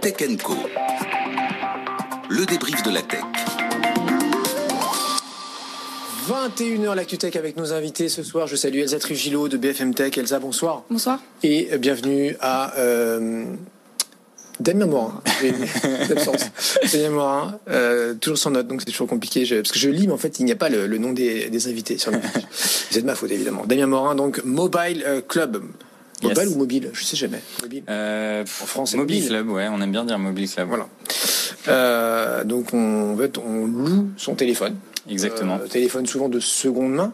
Tech Co. Le débrief de la tech. 21h l'actu tech avec nos invités ce soir. Je salue Elsa Trujillo de BFM Tech. Elsa, bonsoir. Bonsoir. Et bienvenue à euh, Damien Morin. Damien Morin, euh, toujours sans note, donc c'est toujours compliqué. parce que je lis, mais en fait, il n'y a pas le, nom des, invités sur le C'est de ma faute, évidemment. Damien Morin, donc Mobile euh, Club. Mobile ou mobile Je sais jamais. Mobile. Euh, en France, mobile, club, ouais, on aime bien dire mobile club. Voilà. Euh, donc on, en fait, on loue son téléphone. Exactement. Euh, téléphone souvent de seconde main.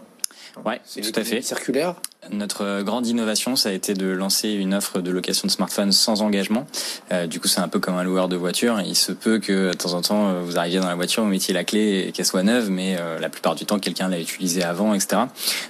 Ouais, tout à fait. Circulaire. Notre grande innovation, ça a été de lancer une offre de location de smartphone sans engagement. Euh, du coup, c'est un peu comme un loueur de voiture. Il se peut que de temps en temps, euh, vous arriviez dans la voiture, vous mettiez la clé et qu'elle soit neuve, mais euh, la plupart du temps, quelqu'un l'a utilisée avant, etc.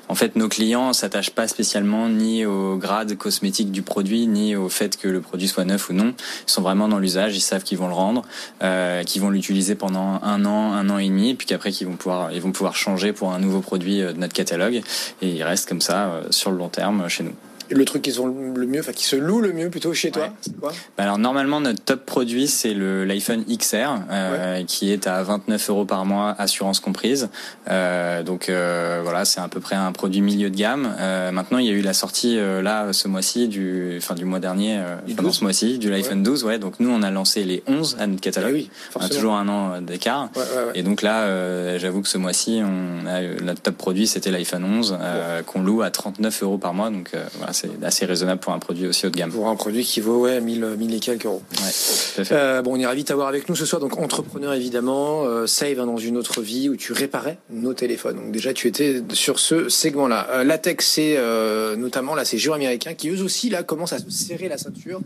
En fait, nos clients s'attachent pas spécialement ni au grade cosmétique du produit, ni au fait que le produit soit neuf ou non. Ils sont vraiment dans l'usage. Ils savent qu'ils vont le rendre, euh, qu'ils vont l'utiliser pendant un an, un an et demi, puis qu'après, qu'ils vont pouvoir, ils vont pouvoir changer pour un nouveau produit de notre catalogue. Et ils restent comme ça sur le long terme chez nous le truc qu'ils ont le mieux, enfin qui se loue le mieux plutôt chez toi, c'est quoi? Bah Alors normalement notre top produit c'est le l'iPhone XR euh, qui est à 29 euros par mois, assurance comprise. Euh, donc euh, voilà, c'est à peu près un produit milieu de gamme. Maintenant il y a eu la sortie là ce mois-ci du, enfin du mois dernier, ce mois-ci du l'iPhone 12. Ouais, donc nous on a lancé les 11 à notre catalogue. Ah oui, on a toujours un an d'écart. Et donc là, j'avoue que ce mois-ci on a notre top produit c'était l'iPhone 11 qu'on loue à 39 euros par mois. Donc voilà c'est assez raisonnable pour un produit aussi haut de gamme. Pour un produit qui vaut ouais, 1000, 1000 et quelques euros. Ouais, euh, bon, on est ravis de t'avoir avec nous ce soir. Donc, entrepreneur évidemment, euh, Save hein, dans une autre vie où tu réparais nos téléphones. Donc, déjà, tu étais sur ce segment-là. Euh, Latex, c'est euh, notamment là, ces géants américains qui eux aussi là commencent à se serrer la ceinture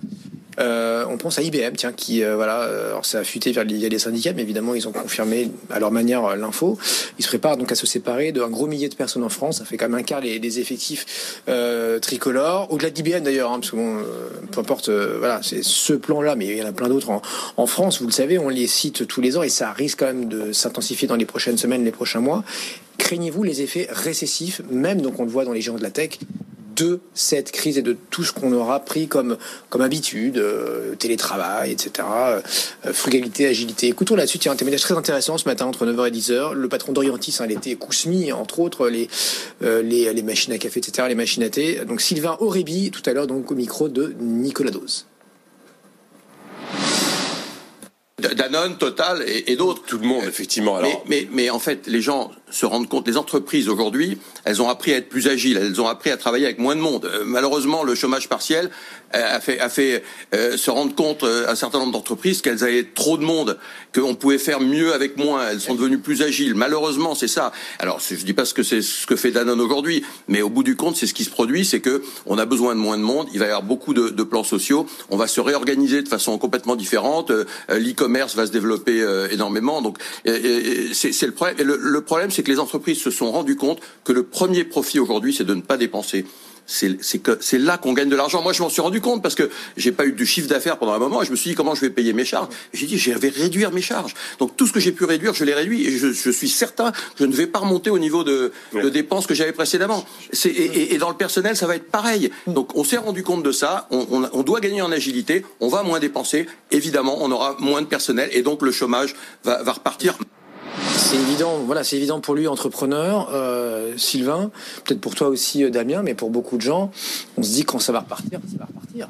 euh, on pense à IBM, tiens, qui euh, voilà, euh, alors ça a fuité vers les, syndicats, mais évidemment ils ont confirmé à leur manière l'info. Ils se préparent donc à se séparer d'un gros millier de personnes en France. Ça fait quand même un quart des, effectifs tricolores. Au-delà d'IBM d'ailleurs, hein, parce que bon, peu importe, voilà, c'est ce plan-là, mais il y en a plein d'autres en, en, France. Vous le savez, on les cite tous les ans et ça risque quand même de s'intensifier dans les prochaines semaines, les prochains mois. Craignez-vous les effets récessifs, même donc on le voit dans les géants de la tech, de cette crise et de tout ce qu'on aura pris comme, comme habitude, euh, télétravail, etc., euh, frugalité, agilité. Écoutons là-dessus, il y a un témoignage très intéressant ce matin entre 9h et 10h. Le patron d'Orientis, hein, l'été Kousmi, entre autres, les, euh, les, les, machines à café, etc., les machines à thé. Donc Sylvain Aurébi, tout à l'heure, donc au micro de Nicolas Dose. Danone, Total et, d'autres. Tout le monde, effectivement. Alors... Mais, mais, mais, en fait, les gens se rendent compte, les entreprises aujourd'hui, elles ont appris à être plus agiles, elles ont appris à travailler avec moins de monde. Euh, malheureusement, le chômage partiel a fait, a fait euh, se rendre compte un certain nombre d'entreprises qu'elles avaient trop de monde, qu'on pouvait faire mieux avec moins. Elles sont devenues plus agiles. Malheureusement, c'est ça. Alors, je dis pas ce que c'est ce que fait Danone aujourd'hui, mais au bout du compte, c'est ce qui se produit, c'est que on a besoin de moins de monde. Il va y avoir beaucoup de, de plans sociaux. On va se réorganiser de façon complètement différente. L'e-commerce va se développer énormément. Donc, c'est le problème. Le problème, c'est que les entreprises se sont rendues compte que le premier profit aujourd'hui, c'est de ne pas dépenser c'est là qu'on gagne de l'argent. Moi, je m'en suis rendu compte parce que j'ai pas eu de chiffre d'affaires pendant un moment et je me suis dit comment je vais payer mes charges? J'ai dit je vais réduire mes charges. Donc tout ce que j'ai pu réduire, je l'ai réduit et je, suis certain que je ne vais pas remonter au niveau de, dépenses que j'avais précédemment. Et, et, dans le personnel, ça va être pareil. Donc on s'est rendu compte de ça. On, on, doit gagner en agilité. On va moins dépenser. Évidemment, on aura moins de personnel et donc le chômage va, va repartir. C'est évident, voilà, c'est évident pour lui, entrepreneur, euh, Sylvain, peut-être pour toi aussi, euh, Damien, mais pour beaucoup de gens, on se dit quand ça va repartir, ça va repartir.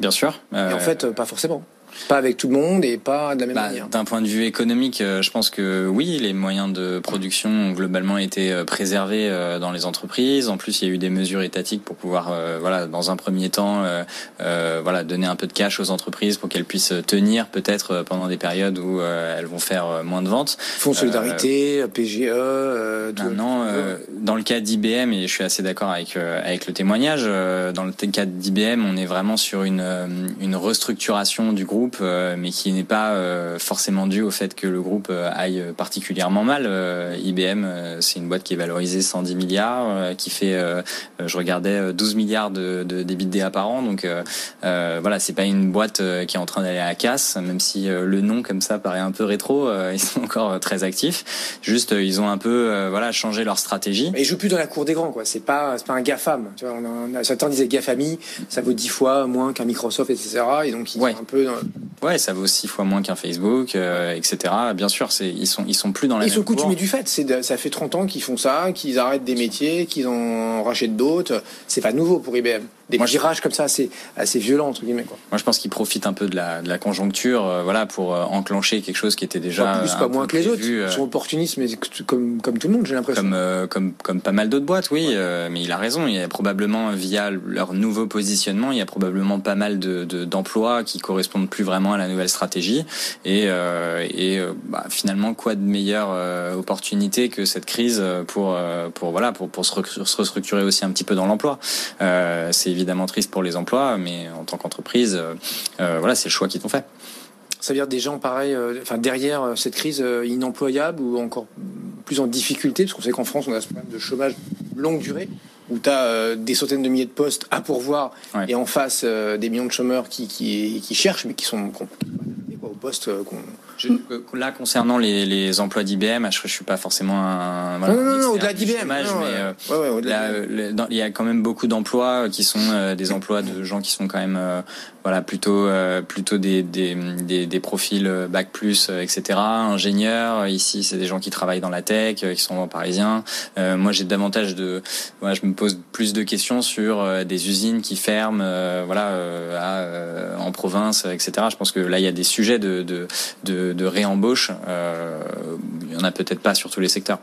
Bien sûr. Et en fait, euh, pas forcément. Pas avec tout le monde et pas de la même bah, manière. D'un point de vue économique, euh, je pense que oui, les moyens de production ont globalement été euh, préservés euh, dans les entreprises. En plus, il y a eu des mesures étatiques pour pouvoir, voilà, dans un premier temps, euh, voilà, donner un peu de cash aux entreprises pour qu'elles puissent tenir peut-être pendant des périodes où elles vont faire moins de ventes. Fonds solidarité, PGE. Non, dans le cas d'IBM, et je suis assez d'accord avec avec le témoignage, dans le cas d'IBM, on est vraiment sur une une restructuration du groupe euh, mais qui n'est pas euh, forcément dû au fait que le groupe euh, aille particulièrement mal. IBM, c'est une boîte qui est valorisée 110 milliards, qui fait, je regardais, 12 milliards de, de d'EBITDA par an. Donc voilà, c'est pas une boîte qui est en train d'aller à la casse, même si le nom comme ça paraît un peu rétro. ils sont encore très actifs. Juste, ils ont un peu, voilà, changé leur stratégie. Mais ils jouent plus dans la cour des grands, quoi. C'est pas, c'est pas un GAFAM. Tu vois, on a, certains disaient GAFAMI, ça vaut 10 fois moins qu'un Microsoft, etc. Et donc ils sont un peu dans, Ouais, ça vaut six fois moins qu'un Facebook, euh, etc. Bien sûr, c'est ils sont ils sont plus dans la. Ils sont coutumiers du fait. C'est ça fait 30 ans qu'ils font ça, qu'ils arrêtent des métiers, qu'ils en rachètent d'autres. C'est pas nouveau pour IBM des Moi, virages comme ça assez assez violents entre guillemets quoi. Moi je pense qu'ils profitent un peu de la, de la conjoncture euh, voilà pour euh, enclencher quelque chose qui était déjà pas plus pas moins que les autres. Ils sont opportunistes mais comme comme tout le monde j'ai l'impression. Comme comme comme pas mal d'autres boîtes oui mais il a raison il y a probablement via leur nouveau positionnement il y a probablement pas mal de d'emplois qui correspondent plus vraiment à la nouvelle stratégie et et bah, finalement quoi de meilleure opportunité que cette crise pour pour voilà pour pour se restructurer aussi un petit peu dans l'emploi? C'est évidemment triste pour les emplois, mais en tant qu'entreprise, euh, euh, voilà, c'est le choix qu'ils ont fait. Ça veut dire des gens pareils, euh, enfin derrière cette crise inemployables ou encore plus en difficulté, parce qu'on sait qu'en France on a ce problème de chômage longue durée où tu as des centaines de milliers de postes à pourvoir et en face des millions de chômeurs qui, qui, qui cherchent mais qui sont au poste qu'on là, concernant les, les emplois d'IBM, je, je suis pas forcément un. Voilà, non, non, non, au-delà d'IBM. Mais euh, il y a quand même beaucoup d'emplois qui sont euh, des emplois de gens qui sont quand même euh, voilà plutôt euh, plutôt des, des, des, des, profils bac plus etc ingénieurs ici c'est des gens qui travaillent dans la tech qui sont parisiens moi j'ai davantage de voilà, je me pose plus de questions sur des usines qui ferment voilà à, en province etc je pense que là il y a des sujets de, de, de de, réembauche, euh, il n'y en a peut-être pas sur tous les secteurs.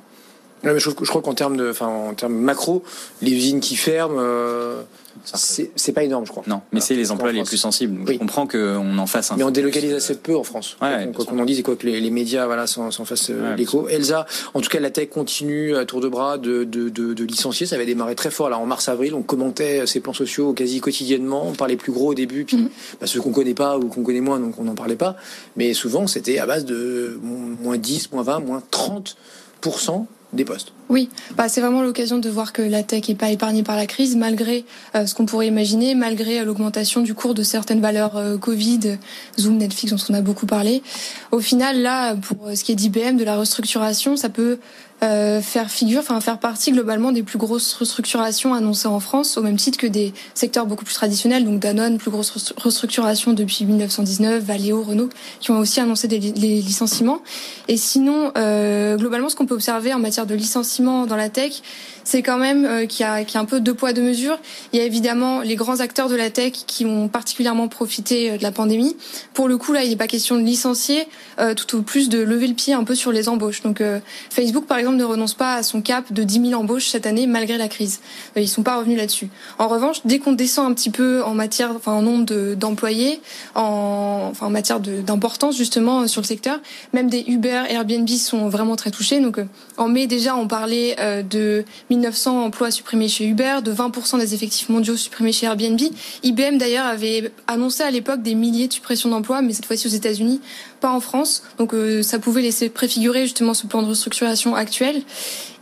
mais je, crois qu'en termes de, termes macro, les usines qui ferment, euh, c'est pas énorme, je crois. Non, mais c'est les emplois les plus sensibles. Je comprends qu'on en fasse un. Mais on délocalise assez peu en France. quoi qu'on en dise et quoi que les, médias voilà, s'en fassent euh, l'écho. Elsa, en tout cas, la tech continue à tour de bras de, de, de, licencier. Ça avait démarré très fort là en mars-avril. On commentait ses plans sociaux quasi quotidiennement. On parlait plus gros au début, puis mm-hmm. bah, ceux qu'on connaît pas ou qu'on connaît moins, donc on n'en parlait pas. Mais souvent, c'était à base de moins 10, moins 20, moins 30% des postes. Oui, bah, c'est vraiment l'occasion de voir que la tech n'est pas épargnée par la crise, malgré euh, ce qu'on pourrait imaginer, malgré euh, l'augmentation du cours de certaines valeurs euh, Covid, Zoom, Netflix, dont on a beaucoup parlé. Au final, là, pour ce qui est d'IBM, de la restructuration, ça peut faire figure, enfin faire partie globalement des plus grosses restructurations annoncées en France, au même titre que des secteurs beaucoup plus traditionnels, donc Danone, plus grosse restructuration depuis 1919, Valeo, Renault, qui ont aussi annoncé des licenciements. Et sinon, globalement, ce qu'on peut observer en matière de dans la tech, c'est quand même euh, qu'il y, a, un peu deux poids deux mesures. Il y a évidemment les grands acteurs de la tech qui ont particulièrement profité euh, de la pandémie. Pour le coup, là, il n'est pas question de licencier, euh, tout au plus de lever le pied un peu sur les embauches. Donc Facebook, par exemple, ne renonce pas à son cap de 10 000 embauches cette année malgré la crise. ils sont pas revenus là-dessus. En revanche, dès qu'on descend un petit peu en matière, enfin en nombre d'employés, en matière d'importance justement sur le secteur, même des Uber, Airbnb sont vraiment très touchés. Donc en mai déjà, on parlait de 1900 emplois supprimés chez Uber, de 20% des effectifs mondiaux supprimés chez Airbnb. IBM d'ailleurs avait annoncé à l'époque des milliers de suppressions d'emplois, mais cette fois-ci aux États-Unis, pas en France. Donc euh, ça pouvait laisser préfigurer justement ce plan de restructuration actuel.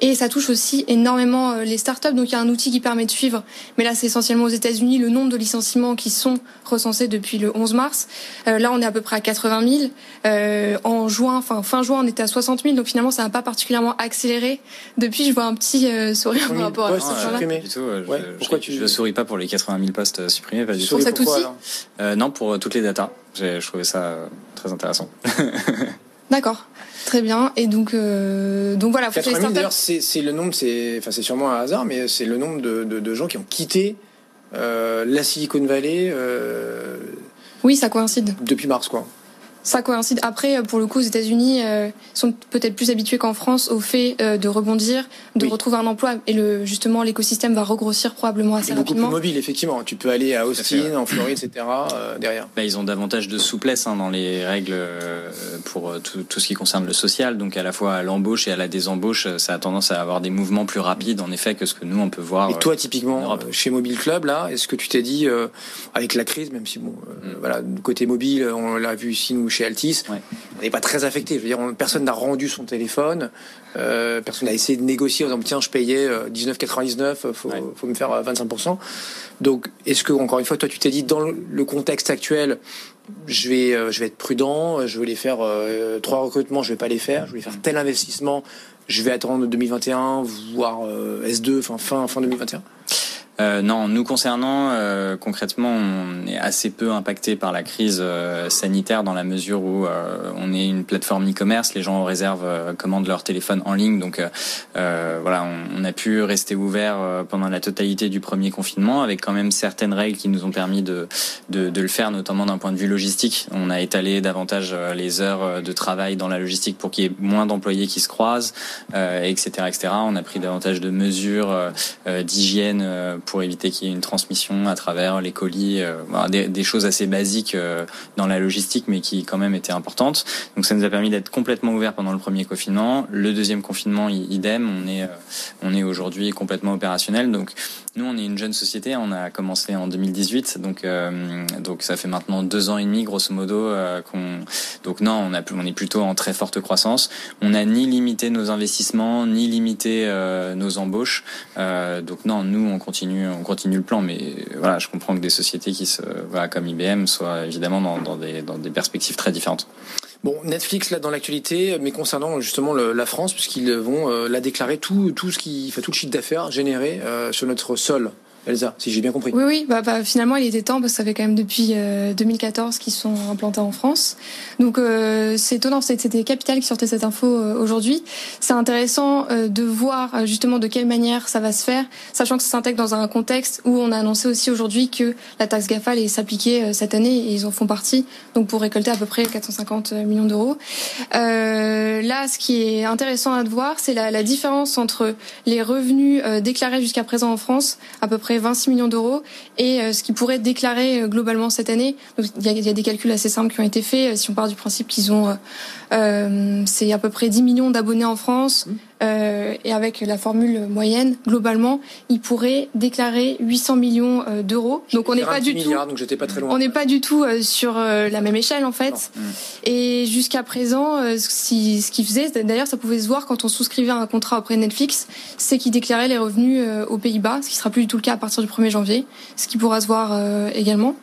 Et ça touche aussi énormément euh, les startups. Donc il y a un outil qui permet de suivre, mais là c'est essentiellement aux États-Unis, le nombre de licenciements qui sont recensés depuis le 11 mars. Euh, là on est à peu près à 80 000. Euh, en juin, enfin fin juin, on était à 60 000. Donc finalement ça n'a pas accéléré accéléré. Depuis je vois un petit sourire par rapport à ça. Pourquoi tu... je ne souris pas pour les 80 000 postes supprimés pas du Pour cet outil Non, pour toutes les datas. Je trouvais ça très intéressant. D'accord. Très bien. Et donc, euh, donc voilà. 80 000, d'ailleurs, c'est le nombre, c'est, enfin, c'est sûrement un hasard, mais c'est le nombre de, de, gens qui ont quitté euh, la Silicon Valley. Euh, Oui, ça coïncide. Depuis mars, quoi ça coïncide. Après, pour le coup, aux États-Unis euh, sont peut-être plus habitués qu'en France au fait euh, de rebondir, de retrouver un emploi, et le justement l'écosystème va regrossir probablement assez beaucoup rapidement. Beaucoup plus mobile, effectivement. Tu peux aller à Austin, en Floride, etc. Euh, derrière. Bah, ils ont davantage de souplesse hein, dans les règles pour tout, tout, ce qui concerne le social. Donc à la fois à l'embauche et à la désembauche, ça a tendance à avoir des mouvements plus rapides, en effet, que ce que nous on peut voir. Et toi, typiquement, chez Mobile Club, là, est-ce que tu t'es dit avec la crise, même si bon, mm. voilà, côté mobile, on l'a vu ici nous chez Altis, on n'est pas très affecté. Je veux dire, personne n'a rendu son téléphone, euh, personne n'a essayé de négocier en disant tiens, je payais 19,99, euh, faut, faut me faire 25%. Euh, Donc, est-ce que encore une fois, toi, tu t'es dit dans le contexte actuel, je vais, je vais être prudent, je vais les faire trois recrutements, je vais pas les faire, je vais faire tel investissement, je vais attendre 2021, voire S2, fin fin fin 2021. Euh, non, nous concernant, euh, concrètement, on est assez peu impacté par la crise euh, sanitaire dans la mesure où on est une plateforme e-commerce, les gens réservent, commandent leur téléphone en ligne, donc voilà, on, on, a pu rester ouvert pendant la totalité du premier confinement, avec quand même certaines règles qui nous ont permis de, de, de le faire, notamment d'un point de vue logistique. On a étalé davantage les heures de travail dans la logistique pour qu'il y ait moins d'employés qui se croisent, etc., etc. On a pris davantage de mesures d'hygiène pour éviter qu'il y ait une transmission à travers les colis, euh, des, choses assez basiques euh, dans la logistique, mais qui quand même étaient importantes. Donc ça nous a permis d'être complètement ouvert pendant le premier confinement. Le deuxième confinement, idem, on est, euh, on est aujourd'hui complètement opérationnel. Donc nous, on est une jeune société, on a commencé en 2018, donc donc ça fait maintenant deux ans et demi, grosso modo, qu'on. Donc non, on est plutôt en très forte croissance. On n'a ni limité nos investissements, ni limité nos embauches. donc non, nous, on continue on continue le plan. Mais voilà, je comprends que des sociétés qui se, comme IBM soient évidemment dans, des, perspectives très différentes. Bon, Netflix là dans l'actualité, mais concernant justement la France, puisqu'ils vont euh, la déclarer tout, tout ce qui, fait tout le chiffre d'affaires généré euh, sur notre sol. Elsa, si j'ai bien compris. Oui, oui, bah, bah, finalement, il était temps parce que ça fait quand même depuis 2014 euh, qu'ils sont implantés en France. Donc, euh, c'est étonnant, c'était Capital qui sortait cette info euh, aujourd'hui. C'est intéressant de voir justement de quelle manière ça va se faire, sachant que ça s'intègre dans un contexte où on a annoncé aussi aujourd'hui que la taxe GAFA allait s'appliquer cette année et ils en font partie, donc pour récolter à peu près 450 millions d'euros. là, ce qui est intéressant à voir, c'est la, la, différence entre les revenus déclarés jusqu'à présent en France, à peu près 26 millions d'euros et euh, ce qui pourrait être déclaré euh, globalement cette année. il y, a, des calculs assez simples qui ont été faits. Si on part du principe qu'ils ont, euh, c'est à peu près 10 millions d'abonnés en France. Mmh. Euh, et avec la formule moyenne, globalement, ils pourraient déclarer 800 millions d'euros. Donc on n'est pas du tout, donc j'étais pas très loin. On n'est pas du tout sur la même échelle en fait. Mmh. Et jusqu'à présent, si, ce qu'ils faisaient, d'ailleurs, ça pouvait se voir quand on souscrivait un contrat auprès de Netflix, c'est qu'ils déclaraient les revenus aux Pays-Bas, ce qui sera plus du tout le cas à partir du 1er janvier, ce qui pourra se voir euh, également.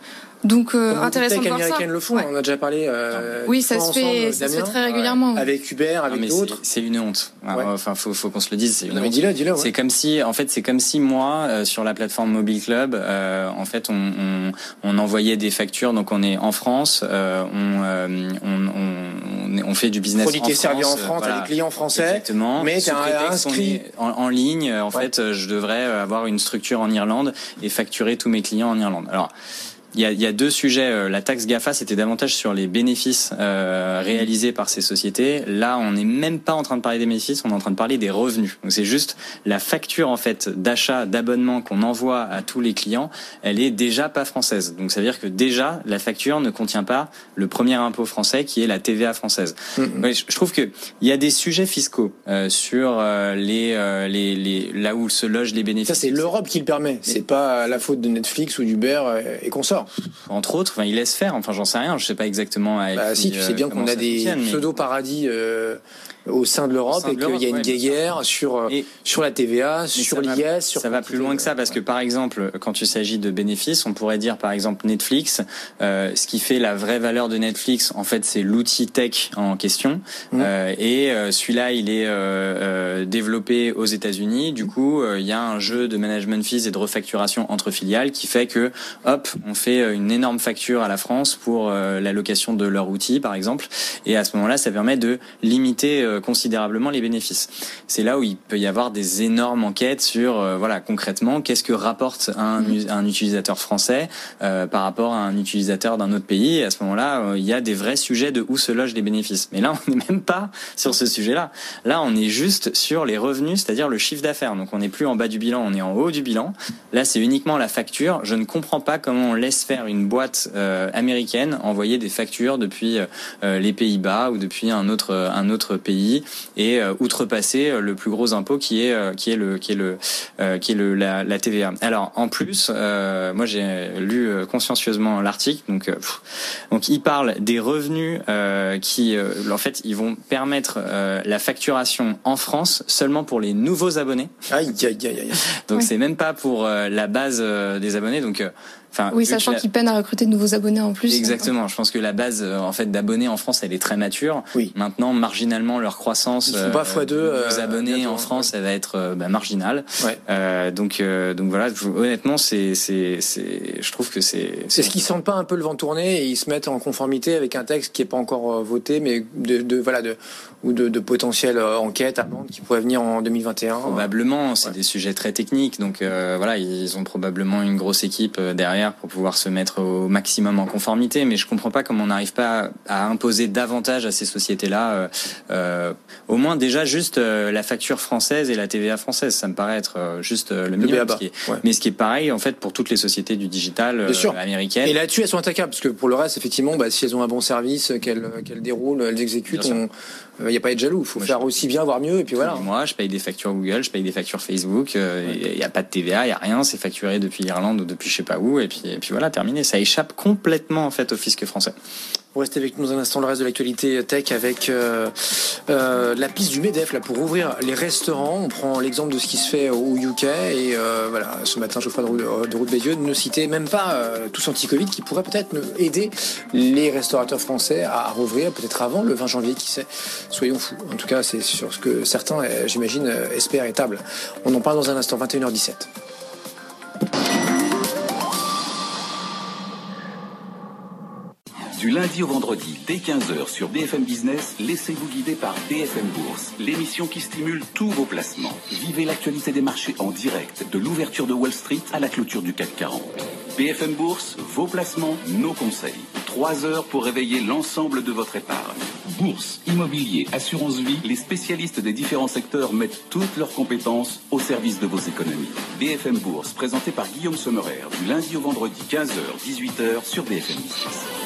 Donc euh, intéressant de voir ça. le font, on a déjà parlé. Euh, oui, ça se fait, ça se fait très régulièrement. Avec Uber, avec d'autres. C'est une honte. Enfin, faut, faut qu'on se le dise. C'est une dis-le, dis-le. C'est comme si, en fait, c'est comme si moi, euh, sur la plateforme Mobile Club, euh, en fait, on, on, on, envoyait des factures. Donc, on est en France, euh, on, on, on, fait du business Produit en France. servi en France, voilà. des clients français. Exactement. Mais t'es inscrit en, en, ligne. En fait, je devrais avoir une structure en Irlande et facturer tous mes clients en Irlande. Alors il y a, y a, deux sujets. Euh, la taxe GAFA, c'était davantage sur les bénéfices euh, réalisés par ces sociétés. Là, on n'est même pas en train de parler des bénéfices, on est en train de parler des revenus. Donc c'est juste la facture en fait d'achat, d'abonnement qu'on envoie à tous les clients, elle est déjà pas française. Donc ça veut dire que déjà la facture ne contient pas le premier impôt français qui est la TVA française. Mm-hmm. je trouve que il y a des sujets fiscaux euh, sur euh, les, euh, les, les là où se logent les bénéfices. Ça c'est l'Europe qui le permet. C'est pas la faute de Netflix ou d'Uber et consorts entre autres. Enfin, il laisse faire. Enfin, j'en sais rien. Je sais pas exactement. bah, si, tu sais bien euh, qu'on a des pseudo paradis euh, au sein de l'Europe et qu'il y a une guerre sur euh, sur la TVA, sur l'IS. Sur ça va plus loin que ça parce que par exemple, quand il s'agit de bénéfices, on pourrait dire par exemple Netflix. Euh, ce qui fait la vraie valeur de Netflix, en fait, c'est l'outil tech en question. Mmh. Euh, et celui-là, il est développé aux États-Unis. Du coup, il y a un jeu de management fees et de refacturation entre filiales qui fait que, hop, on fait fait une énorme facture à la France pour la location de leur outil, par exemple. Et à ce moment-là, ça permet de limiter considérablement les bénéfices. C'est là où il peut y avoir des énormes enquêtes sur, voilà, concrètement, qu'est-ce que rapporte un, mm. un utilisateur français par rapport à un utilisateur d'un autre pays. Et à ce moment-là, il y a des vrais sujets de où se logent les bénéfices. Mais là, on n'est même pas sur ce sujet-là. Là, on est juste sur les revenus, c'est-à-dire le chiffre d'affaires. Donc, on n'est plus en bas du bilan, on est en haut du bilan. Là, c'est uniquement la facture. Je ne comprends pas comment on laisse faire une boîte euh, américaine envoyer des factures depuis euh, les Pays-Bas ou depuis un autre un autre pays et euh, outrepasser le plus gros impôt qui est qui est le qui est le qui est le la, la, TVA. Alors, en plus, moi, j'ai lu consciencieusement l'article. Donc, donc, il parle des revenus qui, en fait, ils vont permettre la facturation en France seulement pour les nouveaux abonnés. Aïe, aïe, aïe, aïe. Donc c'est même pas pour euh, la base euh, des abonnés. Donc euh, oui, sachant qu'ils peinent à recruter de nouveaux abonnés en plus. Exactement. Je pense que la base en fait d'abonnés en France, elle est très mature. Oui. Maintenant, marginalement, leur croissance. Ils pas fois deux. Euh, abonnés en France, elle va être bah, marginale. Ouais. donc donc voilà. Honnêtement, c'est c'est c'est. Je trouve que c'est. C'est ce qu'ils sentent pas un peu le vent tourner et ils se mettent en conformité avec un texte qui est pas encore voté, mais de, de voilà de ou de, de potentielles enquêtes à qui pourraient venir en 2021. Probablement. C'est des sujets très techniques. Donc voilà, ils ont probablement une grosse équipe derrière pour pouvoir se mettre au maximum en conformité. Mais je comprends pas comment on n'arrive pas à imposer davantage à ces sociétés-là. Euh, euh au moins déjà juste euh, la facture française et la TVA française, ça me paraît être juste le minimum. Mais ce qui est pareil en fait pour toutes les sociétés du digital américaines. Et là-dessus, elles sont attaquables parce que pour le reste, effectivement, bah, si elles ont un bon service, qu'elles qu'elles déroulent, elles exécutent, il n'y a pas à être jaloux. Il faut faire aussi bien, voire mieux, et puis voilà. Moi, je paye des factures Google, je paye des factures Facebook. Il n'y a pas de TVA, il n'y a rien. C'est facturé depuis l'Irlande ou depuis je sais pas où. Et puis, et puis voilà, terminé. Ça échappe complètement en fait au fisc français. Vous restez avec nous un instant le reste de l'actualité tech avec euh, euh, la piste du Medef là pour ouvrir les restaurants. On prend l'exemple de ce qui se fait au UK et euh, voilà ce matin Geoffroy de, de, Route Bézieux ne citait même pas tous anti-Covid qui pourrait peut-être aider les restaurateurs français à rouvrir peut-être avant le 20 janvier qui sait. Soyons fous. En tout cas c'est sur ce que certains j'imagine espèrent et table. On en parle dans un instant 21h17. Du lundi au vendredi, dès 15h sur BFM Business, laissez-vous guider par BFM Bourse, l'émission qui stimule tous vos placements. Vivez l'actualité des marchés en direct, de l'ouverture de Wall Street à la clôture du CAC 40. BFM Bourse, vos placements, nos conseils. Trois heures pour réveiller l'ensemble de votre épargne. Bourse, immobilier, assurance vie, les spécialistes des différents secteurs mettent toutes leurs compétences au service de vos économies. BFM Bourse, présenté par Guillaume Sommerer, du lundi au vendredi 15h, 18h sur BFM Business.